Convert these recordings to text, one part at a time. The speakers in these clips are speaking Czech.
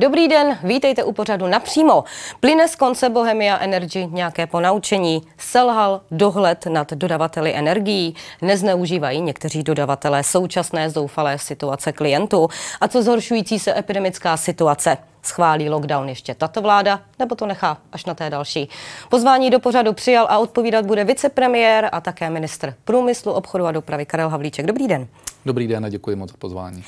Dobrý den, vítejte u pořadu napřímo. Plyne z konce Bohemia Energy nějaké ponaučení. Selhal dohled nad dodavateli energií. Nezneužívají někteří dodavatelé současné zoufalé situace klientů. A co zhoršující se epidemická situace? Schválí lockdown ještě tato vláda, nebo to nechá až na té další? Pozvání do pořadu přijal a odpovídat bude vicepremiér a také ministr průmyslu, obchodu a dopravy Karel Havlíček. Dobrý den. Dobrý den a děkuji moc za pozvání.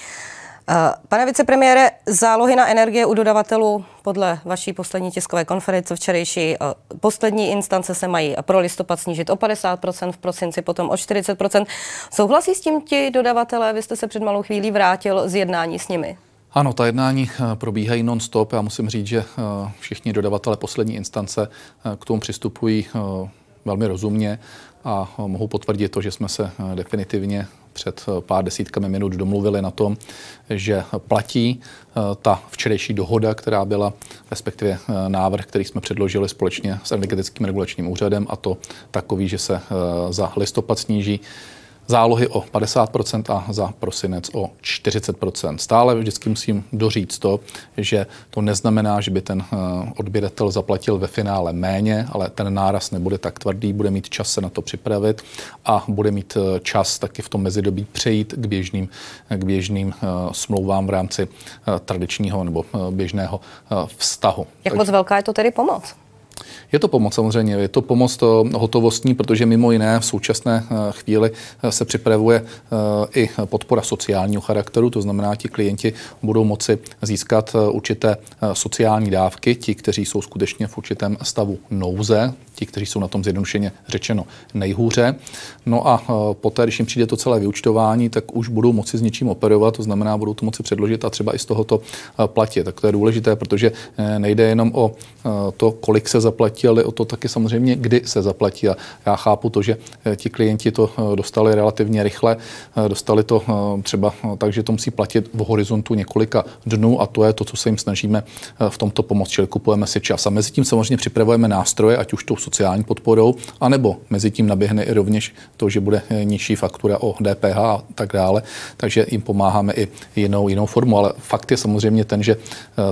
Eh, pane vicepremiére, zálohy na energie u dodavatelů podle vaší poslední tiskové konference včerejší eh, poslední instance se mají pro listopad snížit o 50%, v prosinci potom o 40%. Souhlasí s tím ti dodavatelé? Vy jste se před malou chvílí vrátil z jednání s nimi. Ano, ta jednání eh, probíhají non-stop. Já musím říct, že všichni dodavatele poslední instance k tomu přistupují velmi rozumně a mohu potvrdit to, že jsme se definitivně před eh, pár desítkami minut domluvili na tom, že platí eh, ta včerejší dohoda, která byla, respektive eh, návrh, který jsme předložili společně s energetickým regulačním úřadem, a to takový, že se za listopad sníží zálohy o 50% a za prosinec o 40%. Stále vždycky musím doříct to, že to neznamená, že by ten eh, odběratel zaplatil ve finále méně, ale ten náraz nebude tak tvrdý, bude mít čas se na to připravit a bude mít eh, čas taky v tom mezidobí přejít k běžným, k běžným eh, smlouvám v rámci tradičního nebo běžného vztahu. Jak moc velká je to tedy pomoc? Je to pomoc samozřejmě, je to pomoc to hotovostní, protože mimo jiné v současné eh, chvíli eh, se připravuje eh, i podpora sociálního charakteru, to znamená, ti klienti budou moci získat určité sociální dávky, ti, kteří jsou skutečně v určitém stavu nouze, ti, kteří jsou na tom zjednodušeně řečeno nejhůře. No a poté, když jim přijde to celé vyučtování, tak už budou moci s něčím operovat, to znamená, budou to moci předložit a třeba i z tohoto platit. Tak to je důležité, protože nejde jenom o to, kolik se zaplatí, ale o to taky samozřejmě, kdy se zaplatí. A já chápu to, že eh, ti klienti to eh, dostali relativně rychle, eh, dostali to třeba tak, že to musí platit v horizontu několika dnů a to je to, co se jim snažíme v tomto pomoct, čili kupujeme si čas. A mezi tím samozřejmě připravujeme nástroje, ať už tou sociální podporou, anebo mezi tím naběhne i rovněž to, že bude nižší faktura o DPH a tak dále. Takže jim pomáháme i jinou, jinou formu. Ale fakt je samozřejmě ten, že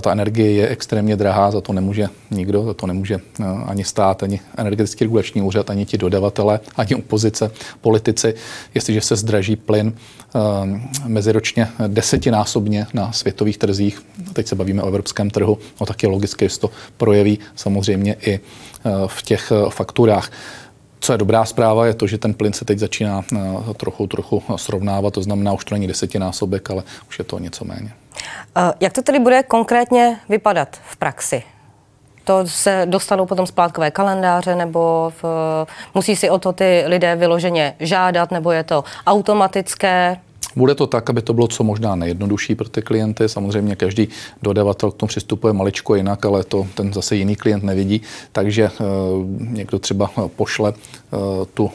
ta energie je extrémně drahá, za to nemůže nikdo, za to nemůže ani stát, ani energetický regulační úřad, ani ti dodavatele, ani opozice, politici. Jestliže se zdraží plyn ehm, meziročně desetinásobně na světových trzích, teď se bavíme o evropském trhu, no tak je logické, že to projeví samozřejmě i eh, v těch eh, fakturách. Co je dobrá zpráva, je to, že ten plyn se teď začíná eh, trochu, trochu srovnávat, to znamená, už to není desetinásobek, ale už je to něco méně. Jak to tedy bude konkrétně vypadat v praxi? To se dostanou potom splátkové kalendáře, nebo v, musí si o to ty lidé vyloženě žádat, nebo je to automatické? Bude to tak, aby to bylo co možná nejjednodušší pro ty klienty. Samozřejmě každý dodavatel k tomu přistupuje maličko jinak, ale to ten zase jiný klient nevidí. Takže e, někdo třeba pošle e, tu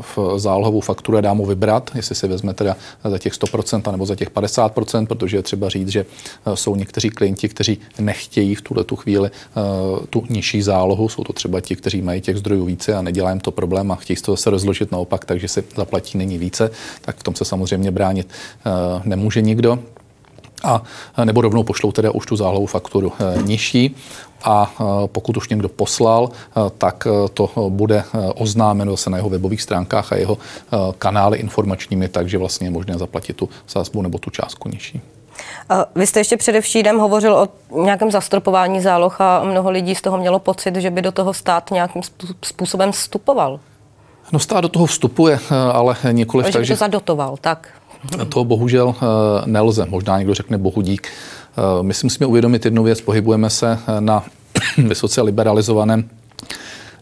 v zálohovou fakturu a dá mu vybrat, jestli si vezme teda za těch 100% nebo za těch 50%, protože je třeba říct, že jsou někteří klienti, kteří nechtějí v tuhle tu chvíli tu nižší zálohu. Jsou to třeba ti, kteří mají těch zdrojů více a nedělá jim to problém a chtějí to zase rozložit naopak, takže si zaplatí není více. Tak v tom se samozřejmě brání zachránit eh, nemůže nikdo a eh, nebo rovnou pošlou teda už tu zálohu fakturu eh, nižší a pokud už někdo poslal, tak to bude oznámeno se na jeho webových stránkách a jeho kanály informačními, takže vlastně je možné zaplatit tu sázbu nebo tu částku nižší. Vy jste ještě především hovořil o nějakém zastropování záloh a mnoho lidí z toho mělo pocit, že by do toho stát nějakým způsobem vstupoval. No stát do toho vstupuje, ale nikoli tak, že... to zadotoval, tak. To bohužel eh, nelze. Možná někdo řekne bohu dík. Eh, my si musíme uvědomit jednu věc. Pohybujeme se eh, na vysoce liberalizovaném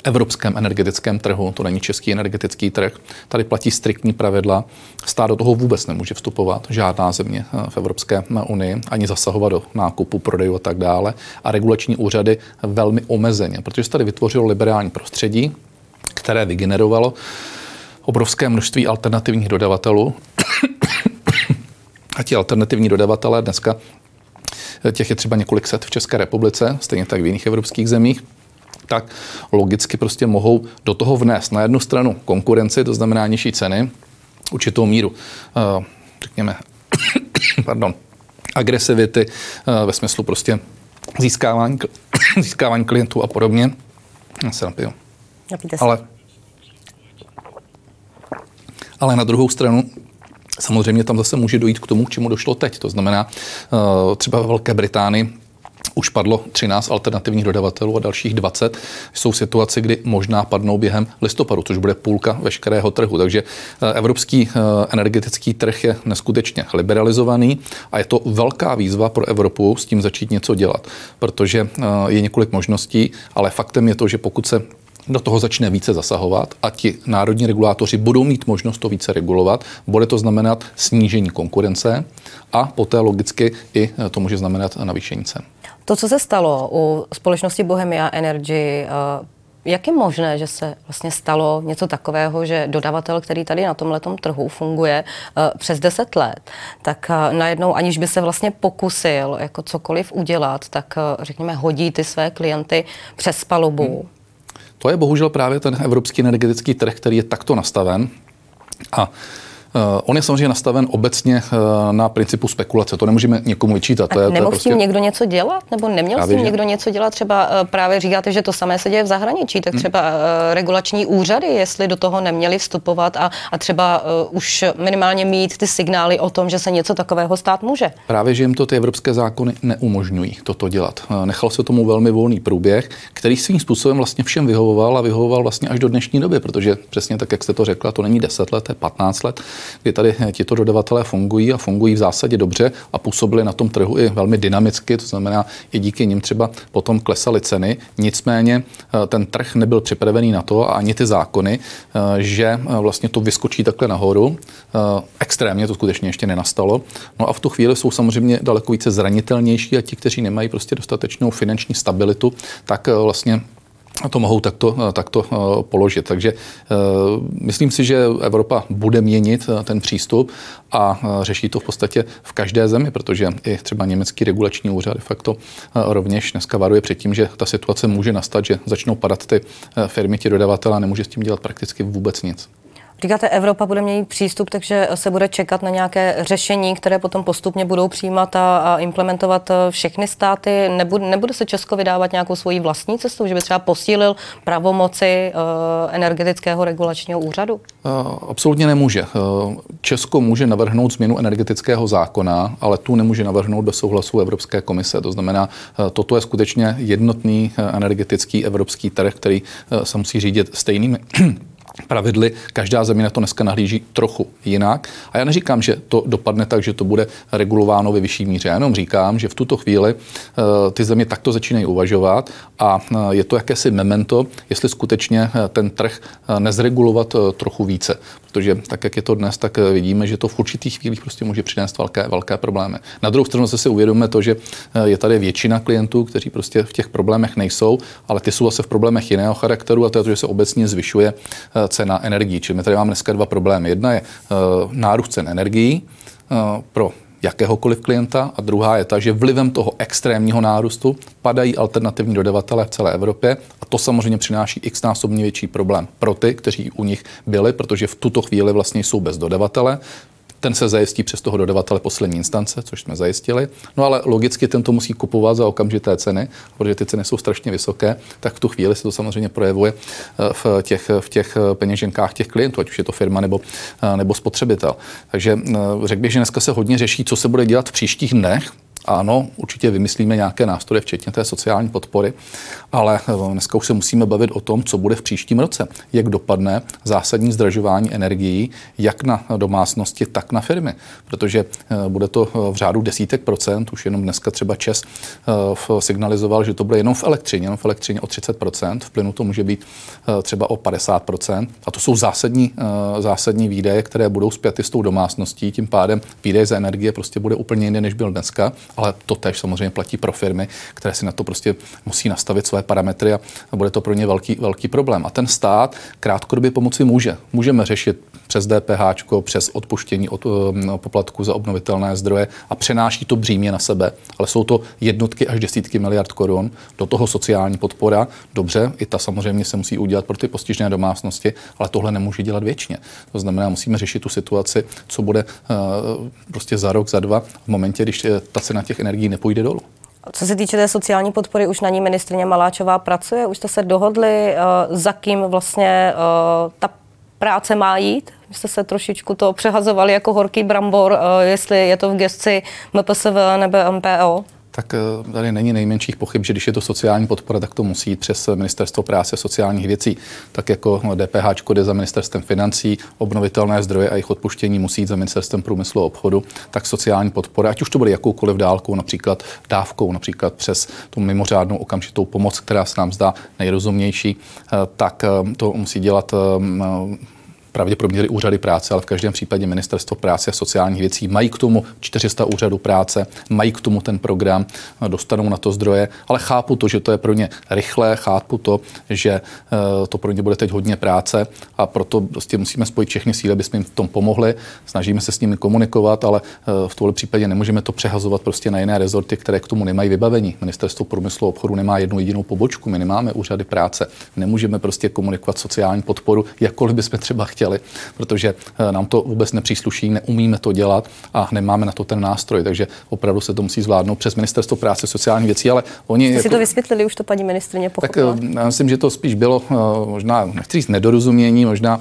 evropském energetickém trhu, to není český energetický trh. Tady platí striktní pravidla. Stát do toho vůbec nemůže vstupovat, žádná země v Evropské unii, ani zasahovat do nákupu, prodejů a tak dále. A regulační úřady velmi omezeně, protože se tady vytvořilo liberální prostředí, které vygenerovalo obrovské množství alternativních dodavatelů, a ti alternativní dodavatelé dneska, eh, těch je třeba několik set v České republice, stejně tak v jiných evropských zemích, tak logicky prostě mohou do toho vnést na jednu stranu konkurenci, to znamená nižší ceny, určitou míru, eh, řekněme, pardon, agresivity eh, ve smyslu prostě získávání, získávání klientů a podobně. Já se napiju. Ale, ale na druhou stranu Samozřejmě tam zase může dojít k tomu, k čemu došlo teď. To znamená, eh, třeba ve Velké Británii už padlo 13 alternativních dodavatelů a dalších 20 jsou situace, kdy možná padnou během listopadu, což bude půlka veškerého trhu. Takže eh, evropský eh, energetický trh je neskutečně liberalizovaný a je to velká výzva pro Evropu s tím začít něco dělat, protože je několik možností, ale faktem je to, že pokud se do toho začne více zasahovat a ti národní regulátoři budou mít možnost to více regulovat. Bude to znamenat snížení konkurence a poté logicky i to může znamenat navýšení cen. To, co se stalo u společnosti Bohemia Energy, eh, jak je možné, že se vlastně stalo něco takového, že dodavatel, který tady na tomhle trhu funguje uh, přes 10 let, tak najednou, aniž by se vlastně pokusil jako cokoliv udělat, tak řekněme hodí ty své klienty přes palubu. Hmm. To je bohužel právě ten evropský energetický trh, který je takto nastaven. A on je samozřejmě nastaven obecně uh, na principu spekulace, to nemůžeme někomu vyčítat. To je, nemohl to je prostě... s tím někdo něco dělat? Nebo neměl právě, s tím někdo něco dělat? Třeba uh, právě říkáte, že to samé se děje v zahraničí, tak hmm. třeba hmm. regulační úřady, jestli do toho neměli vstupovat a, a třeba už minimálně mít ty signály o tom, že se něco takového stát může. Právě, že jim to ty evropské zákony neumožňují toto dělat. Nechal se tomu velmi volný průběh, který svým způsobem vlastně všem vyhovoval a vyhovoval vlastně až do dnešní doby, protože přesně tak, jak jste to řekla, to není 10 let, to je 15 let kdy tady tito dodavatelé fungují a fungují v zásadě dobře a působili na tom trhu i velmi dynamicky, to znamená, i díky nim třeba potom klesaly ceny. Nicméně eh, ten trh nebyl připravený na to a ani ty zákony, eh, že eh, vlastně to vyskočí takhle nahoru. Extrémně to skutečně ještě nenastalo. No a v tu chvíli jsou samozřejmě daleko více zranitelnější a ti, kteří nemají prostě dostatečnou finanční stabilitu, tak vlastně to mohou takto, takto eh, položit. Takže eh, myslím si, že Evropa bude měnit eh, ten přístup a řeší to v podstatě v každé zemi, protože i třeba německý regulační úřad de facto rovněž dneska varuje před tím, že ta situace může nastat, že začnou padat ty firmy, ti dodavatelé a nemůže s tím dělat prakticky vůbec nic. Říkáte, Evropa bude mít přístup, takže se bude čekat na nějaké řešení, které potom postupně budou přijímat a, a implementovat eh, všechny státy. Nebude, nebude se Česko vydávat nějakou svoji vlastní cestu, že by třeba posílil pravomoci uh, energetického regulačního úřadu? Uh, absolutně nemůže. Uh, Česko může navrhnout změnu energetického zákona, ale tu nemůže navrhnout bez souhlasu Evropské komise. To znamená, uh, toto je skutečně jednotný energetický evropský trh, který uh, se musí řídit stejnými pravidly. Každá země na to dneska nahlíží trochu jinak. A já neříkám, že to dopadne tak, že to bude regulováno ve vyšší míře. Já jenom říkám, že v tuto chvíli uh, ty země takto začínají uvažovat a uh, je to jakési memento, jestli skutečně uh, ten trh nezregulovat trochu více protože tak, jak je to dnes, tak eh, vidíme, že to v určitých chvílích prostě může přinést velké, velké problémy. Na druhou stranu se si uvědomíme to, že eh, je tady většina klientů, kteří prostě v těch problémech nejsou, ale ty jsou zase v problémech jiného charakteru a to je to, že se obecně zvyšuje eh, cena energií. Čili my tady máme dneska dva problémy. Jedna je nárůst cen energií pro jakéhokoliv klienta a druhá je ta, že vlivem toho extrémního nárůstu padají alternativní dodavatelé v celé Evropě a to samozřejmě přináší x násobně větší problém pro ty, kteří u nich byli, protože v tuto chvíli vlastně jsou bez dodavatele, ten se zajistí přes toho dodavatele poslední instance, což jsme zajistili. No ale logicky ten to musí kupovat za okamžité ceny, protože ty ceny jsou strašně vysoké, tak v tu chvíli se to samozřejmě projevuje eh, v těch, v těch peněženkách těch klientů, ať už je to firma nebo, eh, nebo spotřebitel. Takže eh, řekl bych, že dneska se hodně řeší, co se bude dělat v příštích dnech, ano, určitě vymyslíme nějaké nástroje, včetně té sociální podpory, ale eh, dneska už se musíme bavit o tom, co bude v příštím roce, jak dopadne zásadní zdražování energií, jak na domácnosti, tak na firmy, protože eh, bude to eh, v řádu desítek procent, už jenom dneska třeba Čes signalizoval, že to bude jenom v elektřině, jenom v elektřině o 30 procent, v plynu to může být třeba o 50 procent. A to jsou zásadní, zásadní výdaje, které budou zpěty s tou domácností, tím pádem výdaje za energie prostě bude úplně jiný, než byl dneska ale to tež samozřejmě platí pro firmy, které si na to prostě musí nastavit své parametry a bude to pro ně velký, velký problém. A ten stát krátkodobě pomoci může. Můžeme řešit přes DPH, přes odpuštění od um, poplatku za obnovitelné zdroje a přenáší to břímě na sebe. Ale jsou to jednotky až desítky miliard korun. Do toho sociální podpora, dobře, i ta samozřejmě se musí udělat pro ty postižené domácnosti, ale tohle nemůže dělat věčně. To znamená, musíme řešit tu situaci, co bude uh, prostě za rok, za dva, v momentě, když ta cena těch energií nepůjde dolů. Co se týče té sociální podpory, už na ní ministrně Maláčová pracuje? Už jste se dohodli, za kým vlastně ta práce má jít? jste se trošičku to přehazovali jako horký brambor, uh, jestli je to v gesci MPSV nebo MPO? Tak eh, tady není nejmenších pochyb, že když je to sociální podpora, tak to musí jít přes Ministerstvo práce a sociálních věcí. Tak jako DPH jde za ministerstvem financí, obnovitelné zdroje a jejich odpuštění musí jít za ministerstvem průmyslu a obchodu, tak sociální podpora, ať už to bude jakoukoliv dálkou, například dávkou, například přes tu mimořádnou okamžitou pomoc, která se nám zdá nejrozumnější, eh, tak eh, to musí dělat pravděpodobně úřady práce, ale v každém případě ministerstvo práce a sociálních věcí mají k tomu 400 úřadů práce, mají k tomu ten program, dostanou na to zdroje, ale chápu to, že to je pro ně rychlé, chápu to, že eh, to pro ně bude teď hodně práce a proto prostě musíme spojit všechny síly, aby jsme jim v tom pomohli. Snažíme se s nimi komunikovat, ale eh, v tomto případě nemůžeme to přehazovat prostě na jiné rezorty, které k tomu nemají vybavení. Ministerstvo průmyslu a obchodu nemá jednu jedinou pobočku, my nemáme úřady práce, nemůžeme prostě komunikovat sociální podporu, jakkoliv bychom třeba chtěli chtěli, protože eh, nám to vůbec nepřísluší, neumíme to dělat a nemáme na to ten nástroj, takže opravdu se to musí zvládnout přes ministerstvo práce sociální věcí, ale oni... Jste jako, si to vysvětlili, už to paní ministrině pochopila? Tak eh, já myslím, že to spíš bylo eh, možná, nechci říct nedorozumění, možná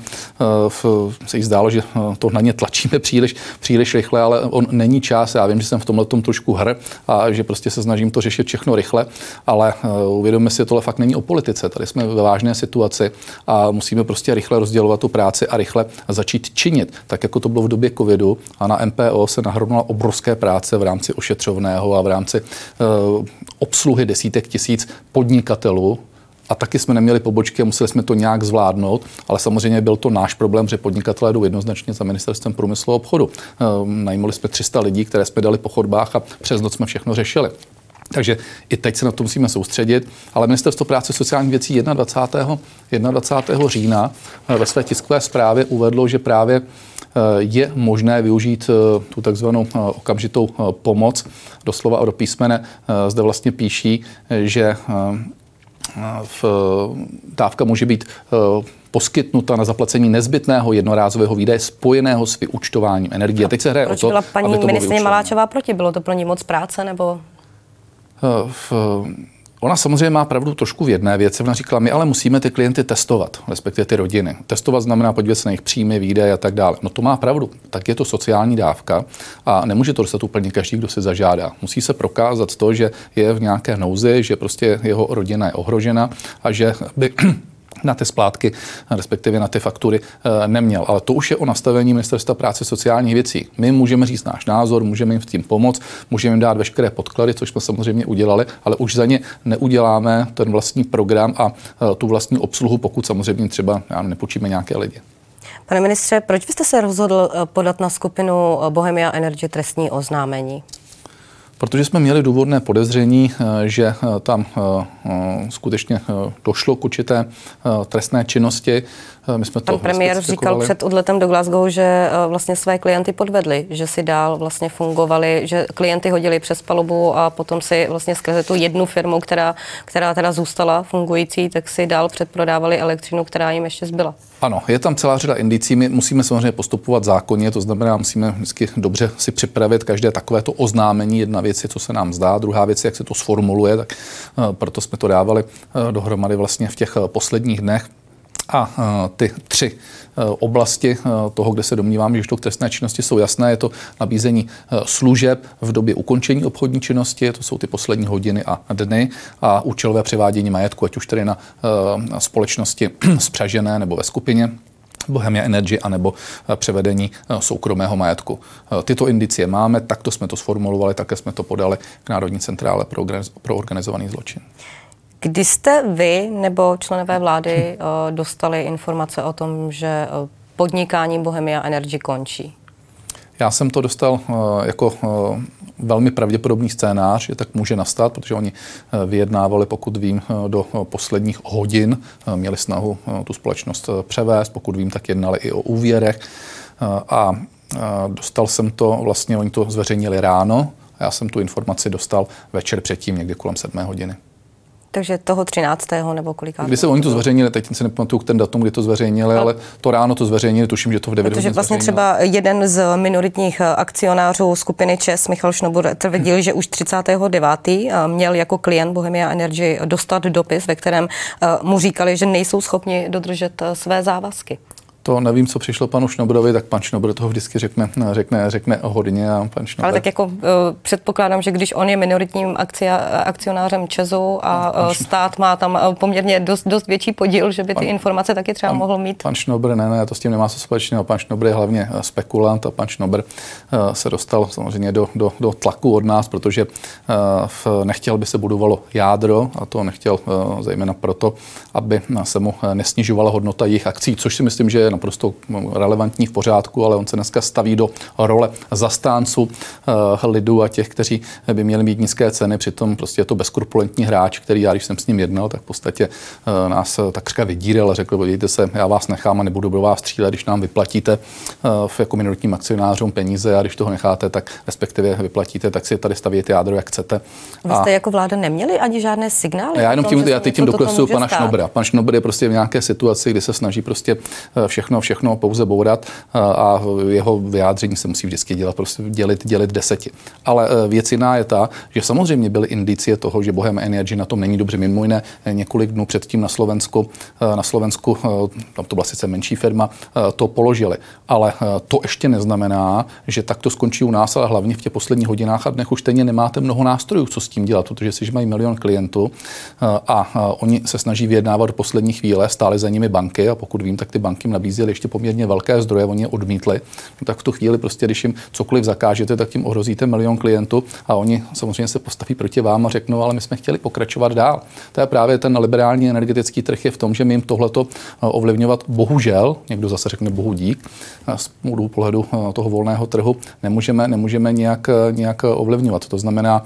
se jí zdálo, že to na ně tlačíme příliš, příliš rychle, ale on není čas. Já vím, že jsem v tomhle tom trošku hr a že prostě se snažím to řešit všechno rychle, ale uvědomme si, tohle fakt není o politice. Tady jsme ve vážné situaci a musíme prostě rychle rozdělovat tu práci a rychle začít činit, tak jako to bylo v době covidu a na MPO se nahromila obrovské práce v rámci ošetřovného a v rámci uh, obsluhy desítek tisíc podnikatelů, a taky jsme neměli pobočky a museli jsme to nějak zvládnout, ale samozřejmě byl to náš problém, že podnikatelé jdou jednoznačně za ministerstvem průmyslu a obchodu. Ehm, najmuli jsme 300 lidí, které jsme dali po chodbách a přes noc jsme všechno řešili. Takže i teď se na to musíme soustředit, ale Ministerstvo práce a sociálních věcí 21. 21. října eh, ve své tiskové zprávě uvedlo, že právě eh, je možné využít eh, tu takzvanou okamžitou pomoc. Doslova a do písmene zde vlastně píší, že v, dávka může být poskytnuta na zaplacení nezbytného jednorázového výdaje spojeného s vyučtováním energie. A teď se hraje Proč o to, byla paní ministrině Maláčová proti? Bylo to pro ní moc práce nebo v, Ona samozřejmě má pravdu trošku v jedné věci. Ona říkala, my ale musíme ty klienty testovat, respektive ty rodiny. Testovat znamená podívat se na jejich příjmy, výdaje a tak dále. No to má pravdu. Tak je to sociální dávka a nemůže to dostat úplně každý, kdo se zažádá. Musí se prokázat to, že je v nějaké nouzi, že prostě jeho rodina je ohrožena a že by na ty splátky, respektive na ty faktury eh, neměl. Ale to už je o nastavení Ministerstva práce sociálních věcí. My můžeme říct náš názor, můžeme jim v tím pomoct, můžeme jim dát veškeré podklady, což jsme samozřejmě udělali, ale už za ně neuděláme ten vlastní program a eh, tu vlastní obsluhu, pokud samozřejmě třeba nepočíme nějaké lidi. Pane ministře, proč byste se rozhodl eh, podat na skupinu Bohemia Energy trestní oznámení? Protože jsme měli důvodné podezření, eh, že eh, tam eh, skutečně došlo k určité trestné činnosti. My jsme Pan to premiér říkal před odletem do Glasgow, že vlastně své klienty podvedli, že si dál vlastně fungovali, že klienty hodili přes palubu a potom si vlastně skrze tu jednu firmu, která, která teda zůstala fungující, tak si dál předprodávali elektřinu, která jim ještě zbyla. Ano, je tam celá řada indicí. My musíme samozřejmě postupovat zákonně, to znamená, musíme vždycky dobře si připravit každé takovéto oznámení. Jedna věc je, co se nám zdá, druhá věc je, jak se to sformuluje, tak uh, proto jsme to dávali dohromady vlastně v těch posledních dnech. A ty tři oblasti toho, kde se domnívám, že to k trestné činnosti jsou jasné, je to nabízení služeb v době ukončení obchodní činnosti, to jsou ty poslední hodiny a dny, a účelové převádění majetku, ať už tedy na společnosti spřažené nebo ve skupině, Bohemia Energy anebo převedení soukromého majetku. Tyto indicie máme, takto jsme to sformulovali, také jsme to podali k Národní centrále pro organizovaný zločin. Kdy jste vy nebo členové vlády eh, dostali informace o tom, že eh, podnikání Bohemia Energy končí? Já jsem to dostal eh, jako velmi pravděpodobný scénář, že tak může nastat, protože oni vyjednávali, pokud vím, do posledních hodin, měli snahu tu společnost převést, pokud vím, tak jednali i o úvěrech a dostal jsem to, vlastně oni to zveřejnili ráno, a já jsem tu informaci dostal večer předtím, někdy kolem sedmé hodiny. Takže toho 13. nebo kolika? Kdy se oni to zveřejnili, teď si nepamatuju ten datum, kdy to zveřejnili, no. ale to ráno to zveřejnili, tuším, že to v 9 Protože vlastně třeba jeden z minoritních eh, akcionářů skupiny ČES, Michal Šnobur, tvrdil, že už 39. Eh, měl jako klient Bohemia Energy dostat dopis, ve kterém eh, mu říkali, že nejsou schopni dodržet své závazky. To nevím, co přišlo panu Šnobrovi, tak pan Šnobr toho vždycky řekne, řekne, řekne hodně a pan Šnobr... Ale tak jako uh, předpokládám, že když on je minoritním akcia, akcionářem Česu a pan, pan stát má tam poměrně dost, dost větší podíl, že by pan, ty informace taky třeba pan, mohl mít. Pan Šnobr, ne, ne, to s tím nemá co společného. Pan Šnobr je hlavně spekulant a pan Šnobr uh, se dostal samozřejmě do, do, do tlaku od nás, protože uh, nechtěl by se budovalo jádro a to nechtěl uh, zejména proto, aby se mu nesnižovala hodnota jejich akcí, což si myslím, že je naprosto relevantní v pořádku, ale on se dneska staví do role zastánců uh, lidu a těch, kteří by měli mít nízké ceny. Přitom prostě je to bezkrupulentní hráč, který já, když jsem s ním jednal, tak v podstatě uh, nás takřka vydíral a řekl, podívejte se, já vás nechám a nebudu do vás střílet, když nám vyplatíte jako minoritním akcionářům peníze a když toho necháte, tak respektive vyplatíte, tak si tady stavět jádro, jak chcete. Vy jste a jako vláda neměli ani žádné signály? Já jenom tím, já teď tím dokresuju pana Šnobra. Pan Šnobr je prostě v nějaké situaci, kdy se snaží prostě všechno všechno, všechno pouze bourat a jeho vyjádření se musí vždycky dělat, prostě dělit, dělit deseti. Ale e, věc jiná je ta, že samozřejmě byly indicie toho, že Bohem Energy na tom není dobře. Mimo jiné e, několik dnů předtím na Slovensku, na Slovensku, tam to byla sice menší firma, to položili. Ale to ještě neznamená, že tak to skončí u nás, ale hlavně v těch posledních hodinách a dnech už stejně nemáte mnoho nástrojů, co s tím dělat, protože si mají milion klientů a oni se snaží vyjednávat do poslední chvíle, stále za nimi banky a pokud vím, tak ty banky nabízí nabízeli ještě poměrně velké zdroje, oni je odmítli, no tak v tu chvíli prostě, když jim cokoliv zakážete, tak tím ohrozíte milion klientů a oni samozřejmě se postaví proti vám a řeknou, ale my jsme chtěli pokračovat dál. To je právě ten liberální energetický trh je v tom, že my jim tohleto eh, ovlivňovat bohužel, někdo zase řekne bohu dík, eh, z pohledu eh, toho volného trhu nemůžeme, nemůžeme nějak, nějak ovlivňovat. To znamená,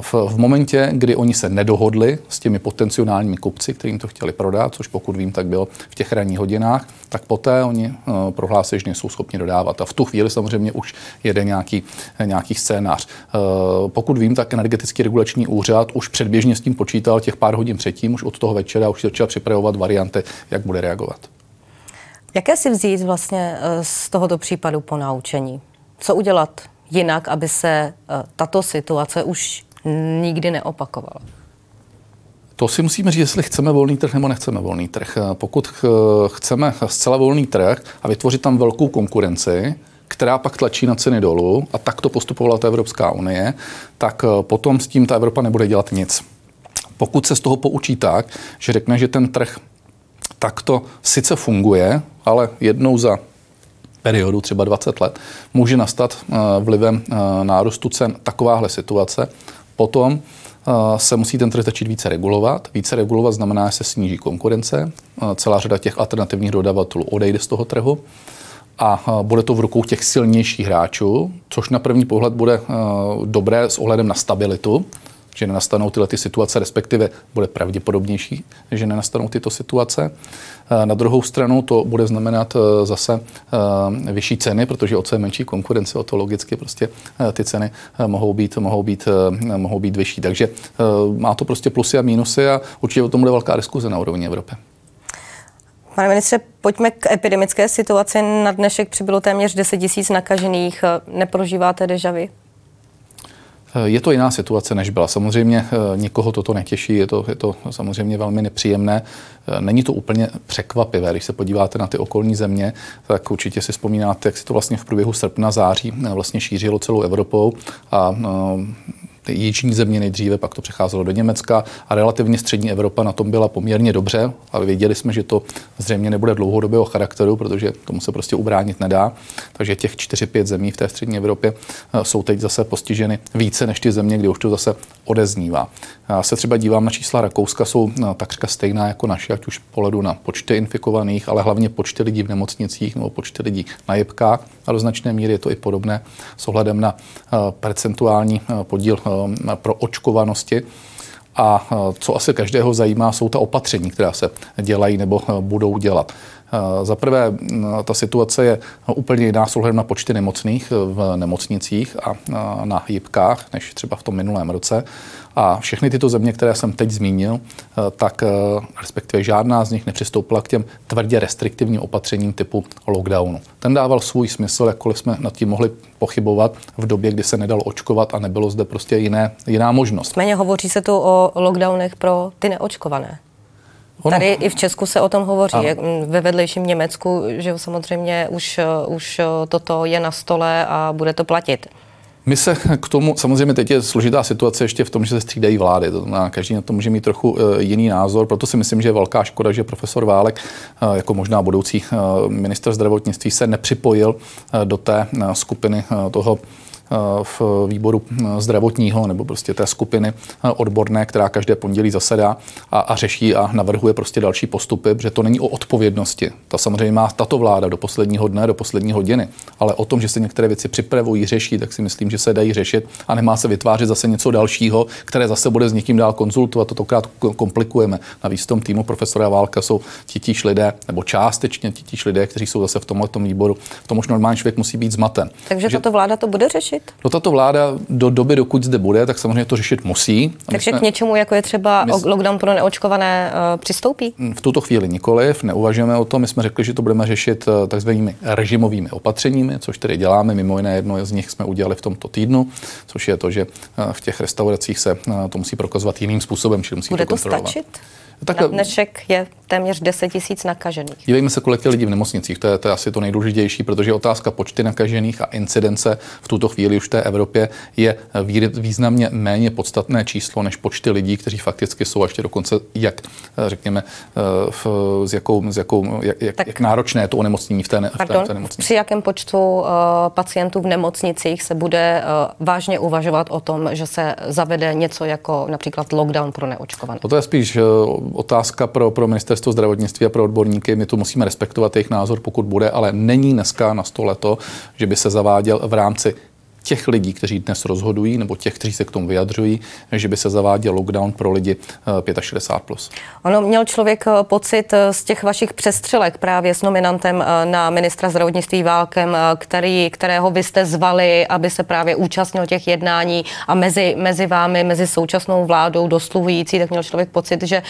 v, v momentě, kdy oni se nedohodli s těmi potenciálními kupci, kterým to chtěli prodat, což pokud vím, tak bylo v těch ranních hodinách, tak poté oni uh, prohlásí, že nejsou schopni dodávat. A v tu chvíli samozřejmě už jede nějaký, nějaký scénář. Uh, pokud vím, tak energetický regulační úřad už předběžně s tím počítal těch pár hodin předtím, už od toho večera už začal připravovat varianty, jak bude reagovat. Jaké si vzít vlastně eh, z tohoto případu po naučení? Co udělat jinak, aby se tato situace už nikdy neopakovala? To si musíme říct, jestli chceme volný trh nebo nechceme volný trh. Pokud chceme zcela volný trh a vytvořit tam velkou konkurenci, která pak tlačí na ceny dolů, a tak to postupovala ta Evropská unie, tak eh, potom s tím ta Evropa nebude dělat nic. Pokud se z toho poučí tak, že řekne, že ten trh takto sice funguje, ale jednou za periodu, třeba 20 let, může nastat eh, vlivem eh, nárůstu cen takováhle situace, potom se musí ten trh začít více regulovat. Více regulovat znamená, že se sníží konkurence. Celá řada těch alternativních dodavatelů odejde z toho trhu a bude to v rukou těch silnějších hráčů, což na první pohled bude dobré s ohledem na stabilitu že nenastanou tyhle ty situace, respektive bude pravděpodobnější, že nenastanou tyto situace. Eh, na druhou stranu to bude znamenat eh, zase eh, vyšší ceny, protože o co je menší konkurence, o to logicky prostě ty ceny mohou být, mohou být, mohou být vyšší. Takže má to prostě plusy a mínusy a určitě o tom bude velká diskuze na úrovni Evropy. Pane ministře, pojďme k epidemické situaci. Na dnešek přibylo téměř 10 tisíc nakažených. Neprožíváte dežavy? Je to jiná situace, než byla. Samozřejmě eh, nikoho toto netěší, je to, je to samozřejmě velmi nepříjemné. Eh, není to úplně překvapivé, když se podíváte na ty okolní země, tak určitě si vzpomínáte, jak si to vlastně v průběhu srpna, září eh, vlastně šířilo celou Evropou a jižní země nejdříve, pak to přecházelo do Německa a relativně střední Evropa na tom byla poměrně dobře, ale věděli jsme, že to zřejmě nebude dlouhodobého charakteru, protože tomu se prostě ubránit nedá. Takže těch 4-5 zemí v té střední Evropě eh, jsou teď zase postiženy více než ty země, kde už to zase odeznívá. Já se třeba dívám na čísla Rakouska, jsou eh, takřka stejná jako naše, ať už pohledu na počty infikovaných, ale hlavně počty lidí v nemocnicích nebo počty lidí na jebkách. A do značné míry je to i podobné s ohledem na eh, percentuální podíl pro očkovanosti. A co asi každého zajímá, jsou ta opatření, která se dělají nebo budou dělat. Za prvé, ta situace je úplně jiná s ohledem na počty nemocných v nemocnicích a na jípkách, než třeba v tom minulém roce. A všechny tyto země, které jsem teď zmínil, tak respektive žádná z nich nepřistoupila k těm tvrdě restriktivním opatřením typu lockdownu. Ten dával svůj smysl, jakkoliv jsme nad tím mohli pochybovat v době, kdy se nedalo očkovat a nebylo zde prostě jiné, jiná možnost. Méně hovoří se tu o lockdownech pro ty neočkované. Ono. Tady i v Česku se o tom hovoří, jak ve vedlejším Německu, že samozřejmě už, už toto je na stole a bude to platit. My se k tomu, samozřejmě teď je složitá situace ještě v tom, že se střídají vlády, to znamená, každý na to může mít trochu e, jiný názor, proto si myslím, že je velká škoda, že profesor Válek, jako možná budoucí minister zdravotnictví, se nepřipojil do té skupiny toho v výboru zdravotního nebo prostě té skupiny odborné, která každé pondělí zasedá a, a řeší a navrhuje prostě další postupy, protože to není o odpovědnosti. Ta samozřejmě má tato vláda do posledního dne, do poslední hodiny, ale o tom, že se některé věci připravují, řeší, tak si myslím, že se dají řešit a nemá se vytvářet zase něco dalšího, které zase bude s někým dál konzultovat. To tokrát komplikujeme. Navíc v tom týmu profesora Válka jsou titíž lidé, nebo částečně titíž lidé, kteří jsou zase v tomhle výboru. V tom už normální člověk musí být zmaten. Takže, Takže tato vláda to bude řešit? Řešit? No tato vláda do doby, dokud zde bude, tak samozřejmě to řešit musí. Takže jsme, k něčemu, jako je třeba my, lockdown pro neočkované, uh, přistoupí? V tuto chvíli nikoliv, neuvažujeme o tom. My jsme řekli, že to budeme řešit uh, takzvanými režimovými opatřeními, což tedy děláme. Mimo jiné jedno z nich jsme udělali v tomto týdnu, což je to, že uh, v těch restauracích se uh, to musí prokazovat jiným způsobem, čili musí Bude to, to stačit? Tak, Na dnešek je téměř 10 tisíc nakažených. Dívejme se, kolik je lidí v nemocnicích. To je, to je asi to nejdůležitější, protože otázka počty nakažených a incidence v tuto chvíli už v té Evropě je významně méně podstatné číslo než počty lidí, kteří fakticky jsou ještě dokonce, jak řekněme, eh, v, s jakou, s jakou, jak, jak, jak náročné to onemocnění v té, pardon, v té, v té nemocnici. Při jakém počtu uh, pacientů v nemocnicích se bude uh, vážně uvažovat o tom, že se zavede něco jako například lockdown pro neočkované? No to je spíš uh, otázka pro, pro ministerstvo zdravotnictví a pro odborníky. My tu musíme respektovat jejich názor, pokud bude, ale není dneska na stole to, že by se zaváděl v rámci těch lidí, kteří dnes rozhodují, nebo těch, kteří se k tomu vyjadřují, že by se zaváděl lockdown pro lidi 65+. Plus. Ono měl člověk eh, pocit eh, z těch vašich přestřelek právě s nominantem eh, na ministra zdravotnictví Válkem, který, kterého vy jste zvali, aby se právě účastnil těch jednání a mezi, mezi vámi, mezi současnou vládou dosluhující, tak měl člověk pocit, že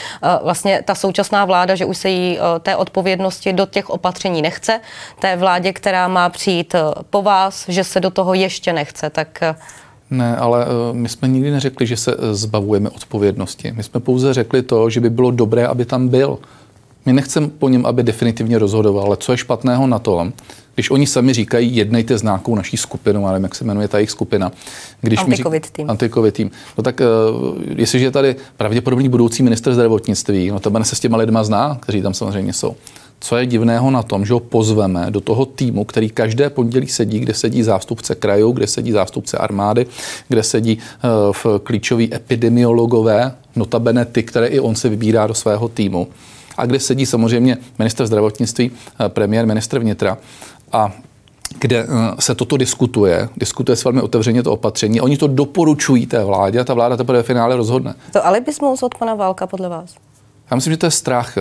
vlastně ta současná vláda, že už se jí té odpovědnosti do těch opatření nechce, té vládě, která má přijít po vás, že se do toho ještě ne nechce, tak eh, ne, ale eh, my jsme nikdy neřekli, že se eh, zbavujeme odpovědnosti. My jsme pouze řekli to, že by bylo dobré, aby tam byl. My nechceme po něm, aby definitivně rozhodoval, ale co je špatného na tom, když oni sami říkají, jednejte s nějakou naší skupinou, ale jak se jmenuje ta jejich skupina. Když Anticovid tým. Anticovid tým. No tak jestliže je tady pravděpodobný budoucí minister zdravotnictví, no to se s těma lidma zná, kteří tam samozřejmě jsou co je divného na tom, že ho pozveme do toho týmu, který každé pondělí sedí, kde sedí zástupce krajů, kde sedí zástupce armády, kde sedí eh, v klíčoví epidemiologové, notabene ty, které i on se vybírá do svého týmu. A kde sedí samozřejmě minister zdravotnictví, eh, premiér, ministr vnitra. A kde eh, se toto diskutuje, diskutuje se velmi otevřeně to opatření. Oni to doporučují té vládě a ta vláda teprve ve finále rozhodne. To alibismus od pana Válka podle vás? Já myslím, že to je strach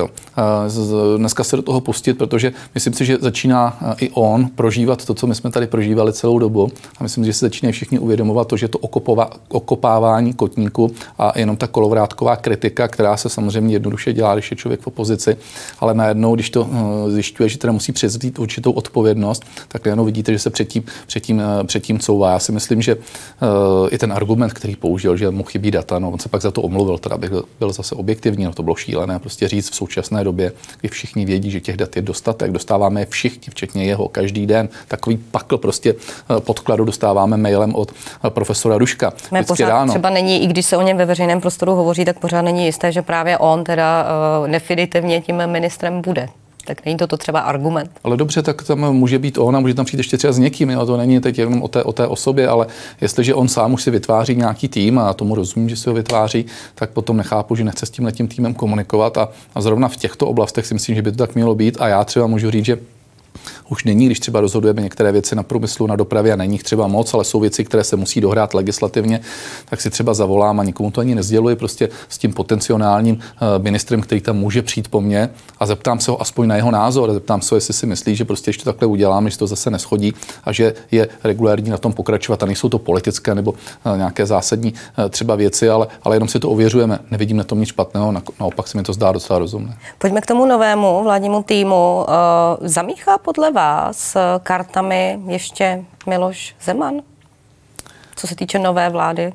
dneska se do toho pustit, protože myslím si, že začíná i on prožívat to, co my jsme tady prožívali celou dobu. A myslím, že se začínají všichni uvědomovat to, že to okopova, okopávání kotníku a jenom ta kolovrátková kritika, která se samozřejmě jednoduše dělá, když je člověk v opozici, ale najednou, když to eh, zjišťuje, že teda musí převzít určitou odpovědnost, tak jenom vidíte, že se předtím, předtím, eh, předtím couvá. Já si myslím, že i ten argument, který použil, že mu chybí data, no, on se pak za to omluvil, teda bych byl zase objektivní, no, to bylo šílené prostě říct v současné době, kdy všichni vědí, že těch dat je dostatek, dostáváme je všichni, včetně jeho, každý den. Takový pakl prostě eh, podkladu dostáváme mailem od eh, profesora Ruška. Ne, pořád ráno. třeba není, i když se o něm ve veřejném prostoru hovoří, tak pořád není jisté, že právě on teda uh, definitivně tím ministrem bude tak není to, to třeba argument. Ale dobře, tak tam může být on a může tam přijít ještě třeba s někým, jo? to není teď jenom o té, o té osobě, ale jestliže on sám už si vytváří nějaký tým a tomu rozumím, že si ho vytváří, tak potom nechápu, že nechce s tím týmem komunikovat a, a zrovna v těchto oblastech si myslím, že by to tak mělo být a já třeba můžu říct, že už není, když třeba rozhodujeme některé věci na průmyslu, na dopravě a není jich třeba moc, ale jsou věci, které se musí dohrát legislativně, tak si třeba zavolám a nikomu to ani nezděluji prostě s tím potenciálním eh, ministrem, který tam může přijít po mně a zeptám se ho aspoň na jeho názor a zeptám se ho, jestli si myslí, že prostě ještě takhle uděláme, že to zase neschodí a že je regulární na tom pokračovat a nejsou to politické nebo eh, nějaké zásadní eh, třeba věci, ale, ale jenom si to ověřujeme. Nevidím na tom nic špatného, naopak se mi to zdá docela rozumné. Pojďme k tomu novému vládnímu týmu. Zamíchá podle vás kartami ještě Miloš Zeman? Co se týče nové vlády?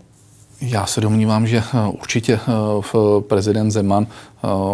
Já se domnívám, že eh, určitě eh, prezident Zeman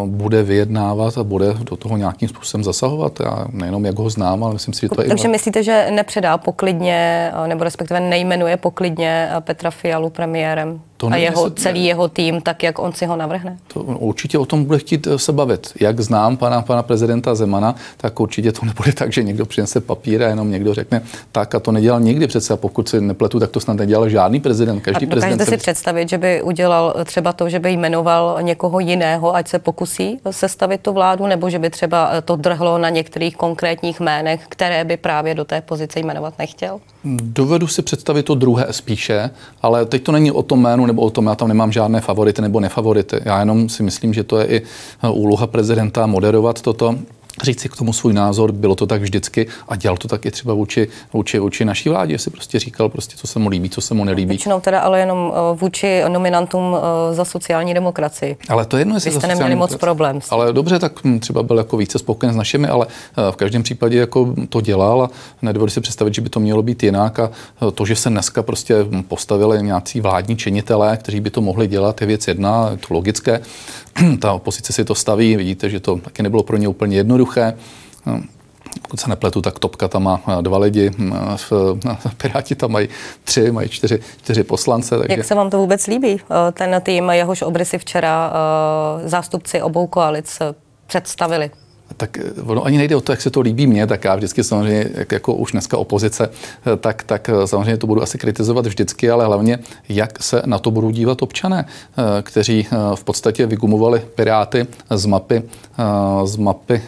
bude vyjednávat a bude do toho nějakým způsobem zasahovat. Já nejenom jak ho znám, ale myslím si, že to je... Takže i... myslíte, že nepředá poklidně, nebo respektive nejmenuje poklidně Petra Fialu premiérem? To a jeho, se, celý jeho tým, tak jak on si ho navrhne? To určitě o tom bude chtít se bavit. Jak znám pana, pana prezidenta Zemana, tak určitě to nebude tak, že někdo přinese papír a jenom někdo řekne tak a to nedělal nikdy přece. A pokud si nepletu, tak to snad nedělal žádný prezident. Každý a prezident si představit, že by udělal třeba to, že by jmenoval někoho jiného, ať se pokusí sestavit tu vládu, nebo že by třeba to drhlo na některých konkrétních jménech, které by právě do té pozice jmenovat nechtěl? Dovedu si představit to druhé spíše, ale teď to není o tom jménu nebo o tom, já tam nemám žádné favority nebo nefavority. Já jenom si myslím, že to je i úloha prezidenta moderovat toto říct si k tomu svůj názor, bylo to tak vždycky a dělal to taky třeba vůči, vůči, vůči naší vládě, si prostě říkal, prostě, co se mu líbí, co se mu nelíbí. Většinou teda ale jenom eh, vůči nominantům eh, za sociální demokracii. Ale to jedno, jestli Vy jste neměli moc problém. Ale dobře, tak hm, třeba byl jako více spokojen s našimi, ale eh, v každém případě jako to dělal a nedovedu si představit, že by to mělo být jinak a to, že se dneska prostě postavili nějací vládní činitelé, kteří by to mohli dělat, je věc jedna, je to logické. Ta opozice si to staví, vidíte, že to taky nebylo pro ně úplně jednoduché. No, pokud se nepletu, tak Topka tam má eh, dva lidi, hm, Piráti tam mají tři, mají čtyři, čtyři poslance. Takže... Jak se vám to vůbec líbí, eh, ten tým, jehož obrysy včera eh, zástupci obou koalic představili? Tak eh, ono ani nejde o to, jak se to líbí mně, tak já vždycky samozřejmě, jak jako už dneska opozice, eh, tak, tak eh, samozřejmě to budu asi kritizovat vždycky, ale hlavně, jak se na to budou dívat občané, kteří v podstatě vygumovali Piráty z mapy, z mapy.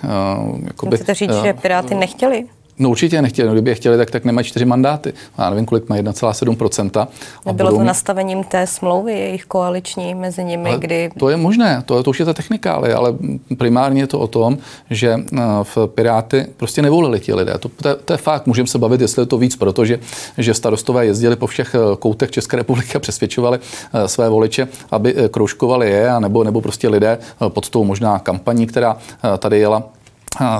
Jakoby, Chcete říct, že Piráty nechtěli? No určitě nechtěli. No, kdyby je chtěli, tak, tak nemají čtyři mandáty. Já nevím, kolik má 1,7%. Nebylo to mít... nastavením té smlouvy jejich koaliční mezi nimi, ale kdy... To je možné, to, to už je ta technika, ale primárně je to o tom, že eh, v Piráty prostě nevolili ti lidé. To, to, to je fakt, můžeme se bavit, jestli je to víc, protože že starostové jezdili po všech eh, koutech České republiky a přesvědčovali eh, své voliče, aby kroužkovali je, nebo, nebo prostě lidé pod tou možná kampaní, která tady jela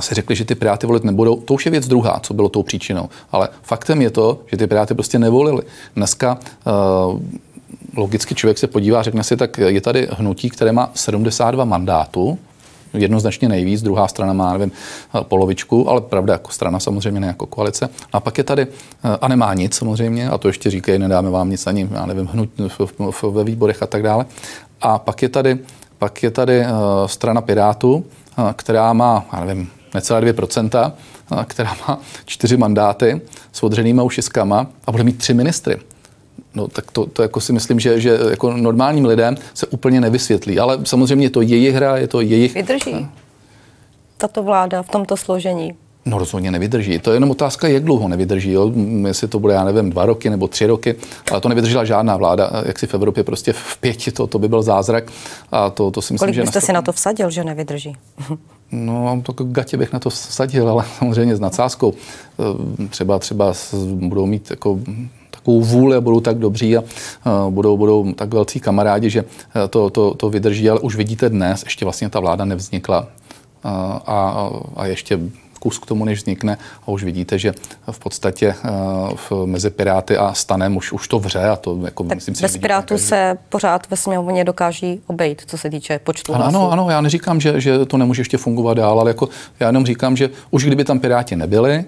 si řekli, že ty Piráty volit nebudou. To už je věc druhá, co bylo tou příčinou. Ale faktem je to, že ty Piráty prostě nevolili. Dneska uh, logicky člověk se podívá, řekne si, tak je tady hnutí, které má 72 mandátů, jednoznačně nejvíc, druhá strana má, nevím, polovičku, ale pravda, jako strana samozřejmě, ne jako koalice. A pak je tady, eh, a nemá nic samozřejmě, a to ještě říkají, nedáme vám nic ani, já nevím, hnut ve výborech a tak dále. A pak je tady, pak je tady strana Pirátů, která má, já nevím, necelé 2%, která má čtyři mandáty s odřenýma ušiskama a bude mít tři ministry. No tak to, to jako si myslím, že, že jako normálním lidem se úplně nevysvětlí. Ale samozřejmě je to jejich hra, je to jejich... Vydrží tato vláda v tomto složení? No rozhodně nevydrží. To je jenom otázka, jak dlouho nevydrží. Jo? Jestli to bude, já nevím, dva roky nebo tři roky, ale to nevydržela žádná vláda. Jak si v Evropě prostě v pěti, to, to by byl zázrak. A to, to si myslím, Kolik že byste nastav... si na to vsadil, že nevydrží? No, to gatě bych na to vsadil, ale samozřejmě s nadsázkou. Eh, třeba, třeba budou mít jako takovou vůli a budou tak dobří a budou, budou tak velcí kamarádi, že eh, to, to, to vydrží, ale už vidíte dnes, ještě vlastně ta vláda nevznikla a, a ještě kus k tomu, než vznikne a už vidíte, že v podstatě eh, v, mezi Piráty a Stanem už, už to vře a to jako tak myslím si, Bez Pirátů se pořád ve sněmovně dokáží obejít, co se týče počtu ano. Ano, ano, já neříkám, že, že to nemůže ještě fungovat dál, ale jako já jenom říkám, že už kdyby tam Piráti nebyli,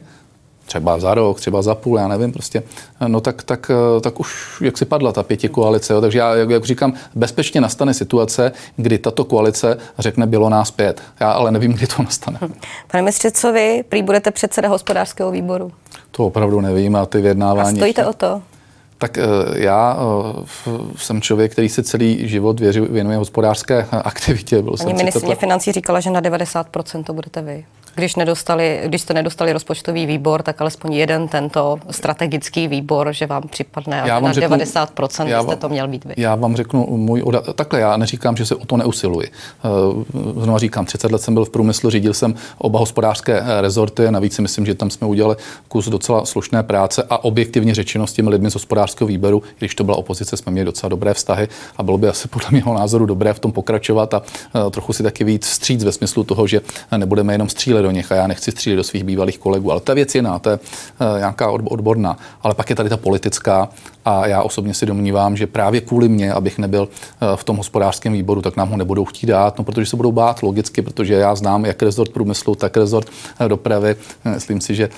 třeba za rok, třeba za půl, já nevím, prostě, no tak, tak, tak už jak si padla ta pěti koalice. Jo. Takže já, jak, jak říkám, bezpečně nastane situace, kdy tato koalice řekne, bylo nás pět. Já ale nevím, kdy to nastane. Pane mistře, co vy? Prý budete předseda hospodářského výboru. To opravdu nevím a ty vyjednávání. A stojíte ještě... o to? Tak eh, já eh, jsem člověk, který se celý život věří, věnuje hospodářské aktivitě. Byl Paní ministrině financí říkala, že na 90% to budete vy. Když, nedostali, když jste nedostali rozpočtový výbor, tak alespoň jeden tento strategický výbor, že vám připadne já vám na řeknu, 90%, já vám, to měl být vy. Já vám řeknu můj odhad. Takhle já neříkám, že se o to neusiluji. Eh, znovu říkám, 30 let jsem byl v průmyslu, řídil jsem oba hospodářské eh, rezorty a navíc si myslím, že tam jsme udělali kus docela slušné práce a objektivně řečeno s těmi lidmi z hospodářského výběru, když to byla opozice, jsme měli docela dobré vztahy a bylo by asi podle mého názoru dobré v tom pokračovat a trochu si taky víc stříc ve smyslu toho, že nebudeme jenom střílet do nich a já nechci střílet do svých bývalých kolegů, ale ta věc je jiná, to je nějaká odborná. Ale pak je tady ta politická a já osobně si domnívám, že právě kvůli mě, abych nebyl v tom hospodářském výboru, tak nám ho nebudou chtít dát, no protože se budou bát logicky, protože já znám jak rezort průmyslu, tak rezort dopravy. Myslím si, že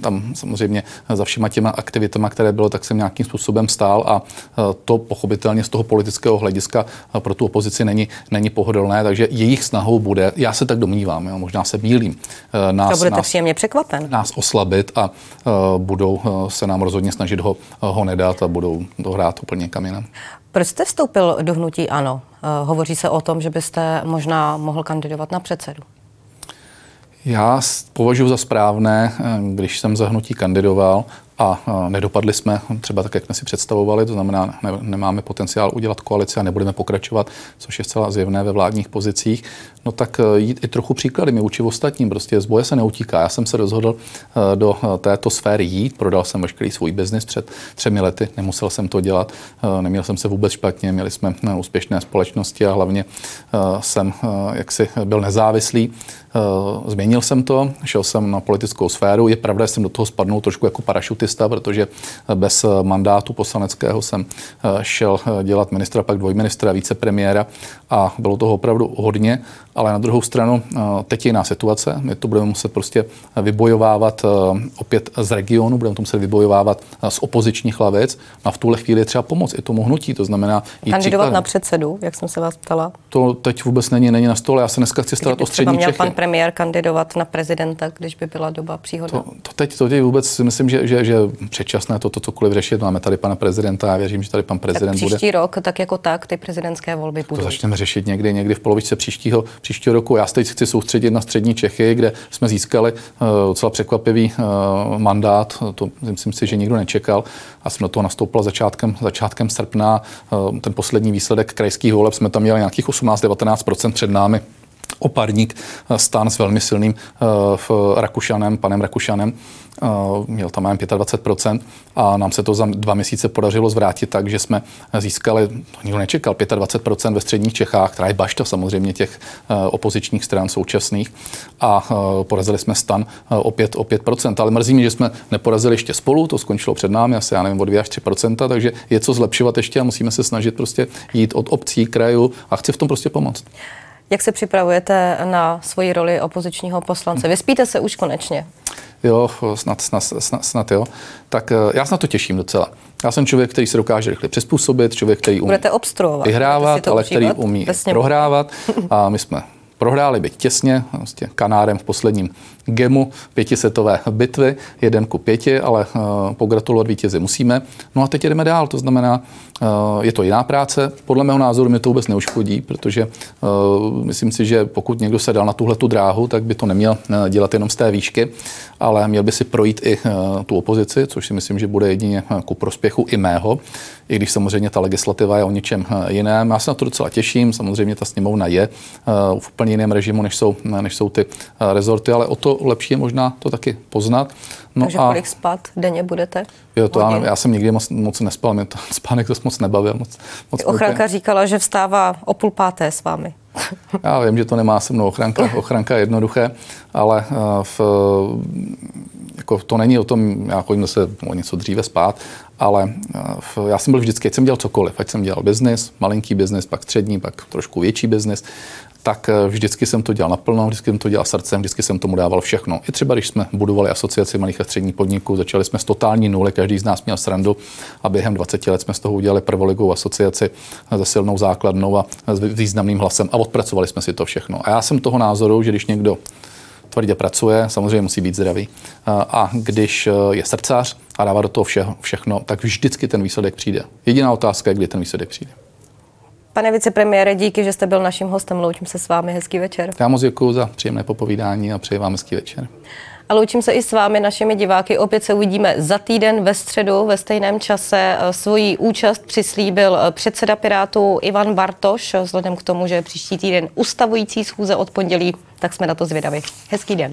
tam samozřejmě za všema těma aktivitama, které bylo, tak jsem nějakým způsobem stál a to pochopitelně z toho politického hlediska pro tu opozici není, není pohodlné, takže jejich snahou bude, já se tak domnívám, jo, možná se mýlím, nás, budete nás, příjemně překvapen. nás oslabit a budou se nám rozhodně snažit ho, ho nedat a budou to hrát úplně někam jinam. Proč jste vstoupil do hnutí ANO? Uh, hovoří se o tom, že byste možná mohl kandidovat na předsedu. Já považuji za správné, když jsem za hnutí kandidoval, a nedopadli jsme třeba tak, jak jsme si představovali, to znamená, ne, nemáme potenciál udělat koalici a nebudeme pokračovat, což je zcela zjevné ve vládních pozicích, no tak e, jít i trochu příklady mi vůči ostatním. Prostě z boje se neutíká. Já jsem se rozhodl e, do e, této sféry jít, prodal jsem veškerý svůj biznis před třemi lety, nemusel jsem to dělat, neměl jsem se vůbec špatně, měli jsme úspěšné společnosti a hlavně jsem jaksi byl nezávislý. Změnil jsem to, šel jsem na politickou sféru. Je pravda, že jsem do toho spadnul trošku jako parašutista, protože bez mandátu poslaneckého jsem šel dělat ministra, pak dvojministra, vicepremiéra a bylo toho opravdu hodně ale na druhou stranu eh, teď je jiná situace. My to budeme muset prostě vybojovávat eh, opět z regionu, budeme to muset vybojovávat eh, z opozičních lavic a v tuhle chvíli je třeba pomoct i tomu hnutí, to znamená Kandidovat na předsedu, jak jsem se vás ptala? To teď vůbec není, není na stole. Já se dneska chci starat o střední měl Čechy. pan premiér kandidovat na prezidenta, když by byla doba příhoda? To, to teď, to teď vůbec si myslím, že, že, že předčasné to, to cokoliv řešit. Máme tady pana prezidenta, já věřím, že tady pan prezident tak příští bude. rok, tak jako tak, ty prezidentské volby budou. To začneme řešit někdy, někdy v polovičce příštího, příštího roku. Já se teď chci soustředit na střední Čechy, kde jsme získali uh, docela překvapivý uh, mandát. To myslím si, že nikdo nečekal. A jsem do toho nastoupil začátkem, začátkem srpna. Uh, ten poslední výsledek krajských voleb jsme tam měli nějakých 18-19% před námi oparník stan s velmi silným uh, Rakušanem, panem Rakušanem. Měl tam jen 25% a nám se to za dva měsíce podařilo zvrátit tak, že jsme získali, to nikdo nečekal, 25% ve středních Čechách, která je bašta samozřejmě těch uh, opozičních stran současných a porazili jsme stan opět o 5%. Ale mrzí mě, že jsme neporazili ještě spolu, to skončilo před námi asi, já nevím, o 2 až 3%, takže je co zlepšovat ještě a musíme se snažit prostě jít od obcí, krajů a chci v tom prostě pomoct. Jak se připravujete na svoji roli opozičního poslance? Vyspíte se už konečně? Jo, snad, snad, snad, snad jo. Tak eh, já se na to těším docela. Já jsem člověk, který se dokáže rychle přizpůsobit, člověk, který umí Budete obstruovat, vyhrávat, ale který umí prohrávat. A my jsme prohráli byť těsně, vlastně kanárem v posledním gemu pětisetové bitvy, jeden ku pěti, ale uh, pogratulovat vítězi musíme. No a teď jdeme dál, to znamená, uh, je to jiná práce. Podle mého názoru mi to vůbec neuškodí, protože uh, myslím si, že pokud někdo se dal na tuhle tu dráhu, tak by to neměl dělat jenom z té výšky, ale měl by si projít i tu opozici, což si myslím, že bude jedině ku prospěchu i mého, i když samozřejmě ta legislativa je o něčem jiném. Já se na to docela těším, samozřejmě ta sněmovna je v úplně jiném režimu, než jsou, než jsou ty rezorty, ale o to lepší je možná to taky poznat. No Takže a... kolik spát denně budete? Jo, to ano, já jsem nikdy moc, moc nespal, mě to spánek zase moc nebavil. Moc, moc ochranka říkala, že vstává o půl páté s vámi. já vím, že to nemá se mnou ochranka, ochranka je jednoduché, ale uh, v, jako to není o tom, já chodím zase o něco dříve spát, ale uh, v, já jsem byl vždycky, ať jsem dělal cokoliv, ať jsem dělal biznis, malinký biznis, pak střední, pak trošku větší biznis, tak eh, vždycky jsem to dělal naplno, vždycky jsem to dělal srdcem, vždycky jsem tomu dával všechno. I třeba, když jsme budovali asociaci malých a středních podniků, začali jsme s totální nuly, každý z nás měl srandu a během 20 let jsme z toho udělali prvoligovou asociaci se silnou základnou a s významným hlasem a odpracovali jsme si to všechno. A já jsem toho názoru, že když někdo tvrdě pracuje, samozřejmě musí být zdravý. Eh, a když eh, je srdcař a dává do toho vše, všechno, tak vždycky ten výsledek přijde. Jediná otázka je, kdy ten výsledek přijde. Pane vicepremiére, díky, že jste byl naším hostem. Loučím se s vámi. Hezký večer. Já moc děkuji za příjemné popovídání a přeji vám hezký večer. A loučím se i s vámi, našimi diváky. Opět se uvidíme za týden ve středu ve stejném čase. Svoji účast přislíbil předseda Pirátů Ivan Bartoš. Vzhledem k tomu, že příští týden ustavující schůze od pondělí, tak jsme na to zvědaví. Hezký den.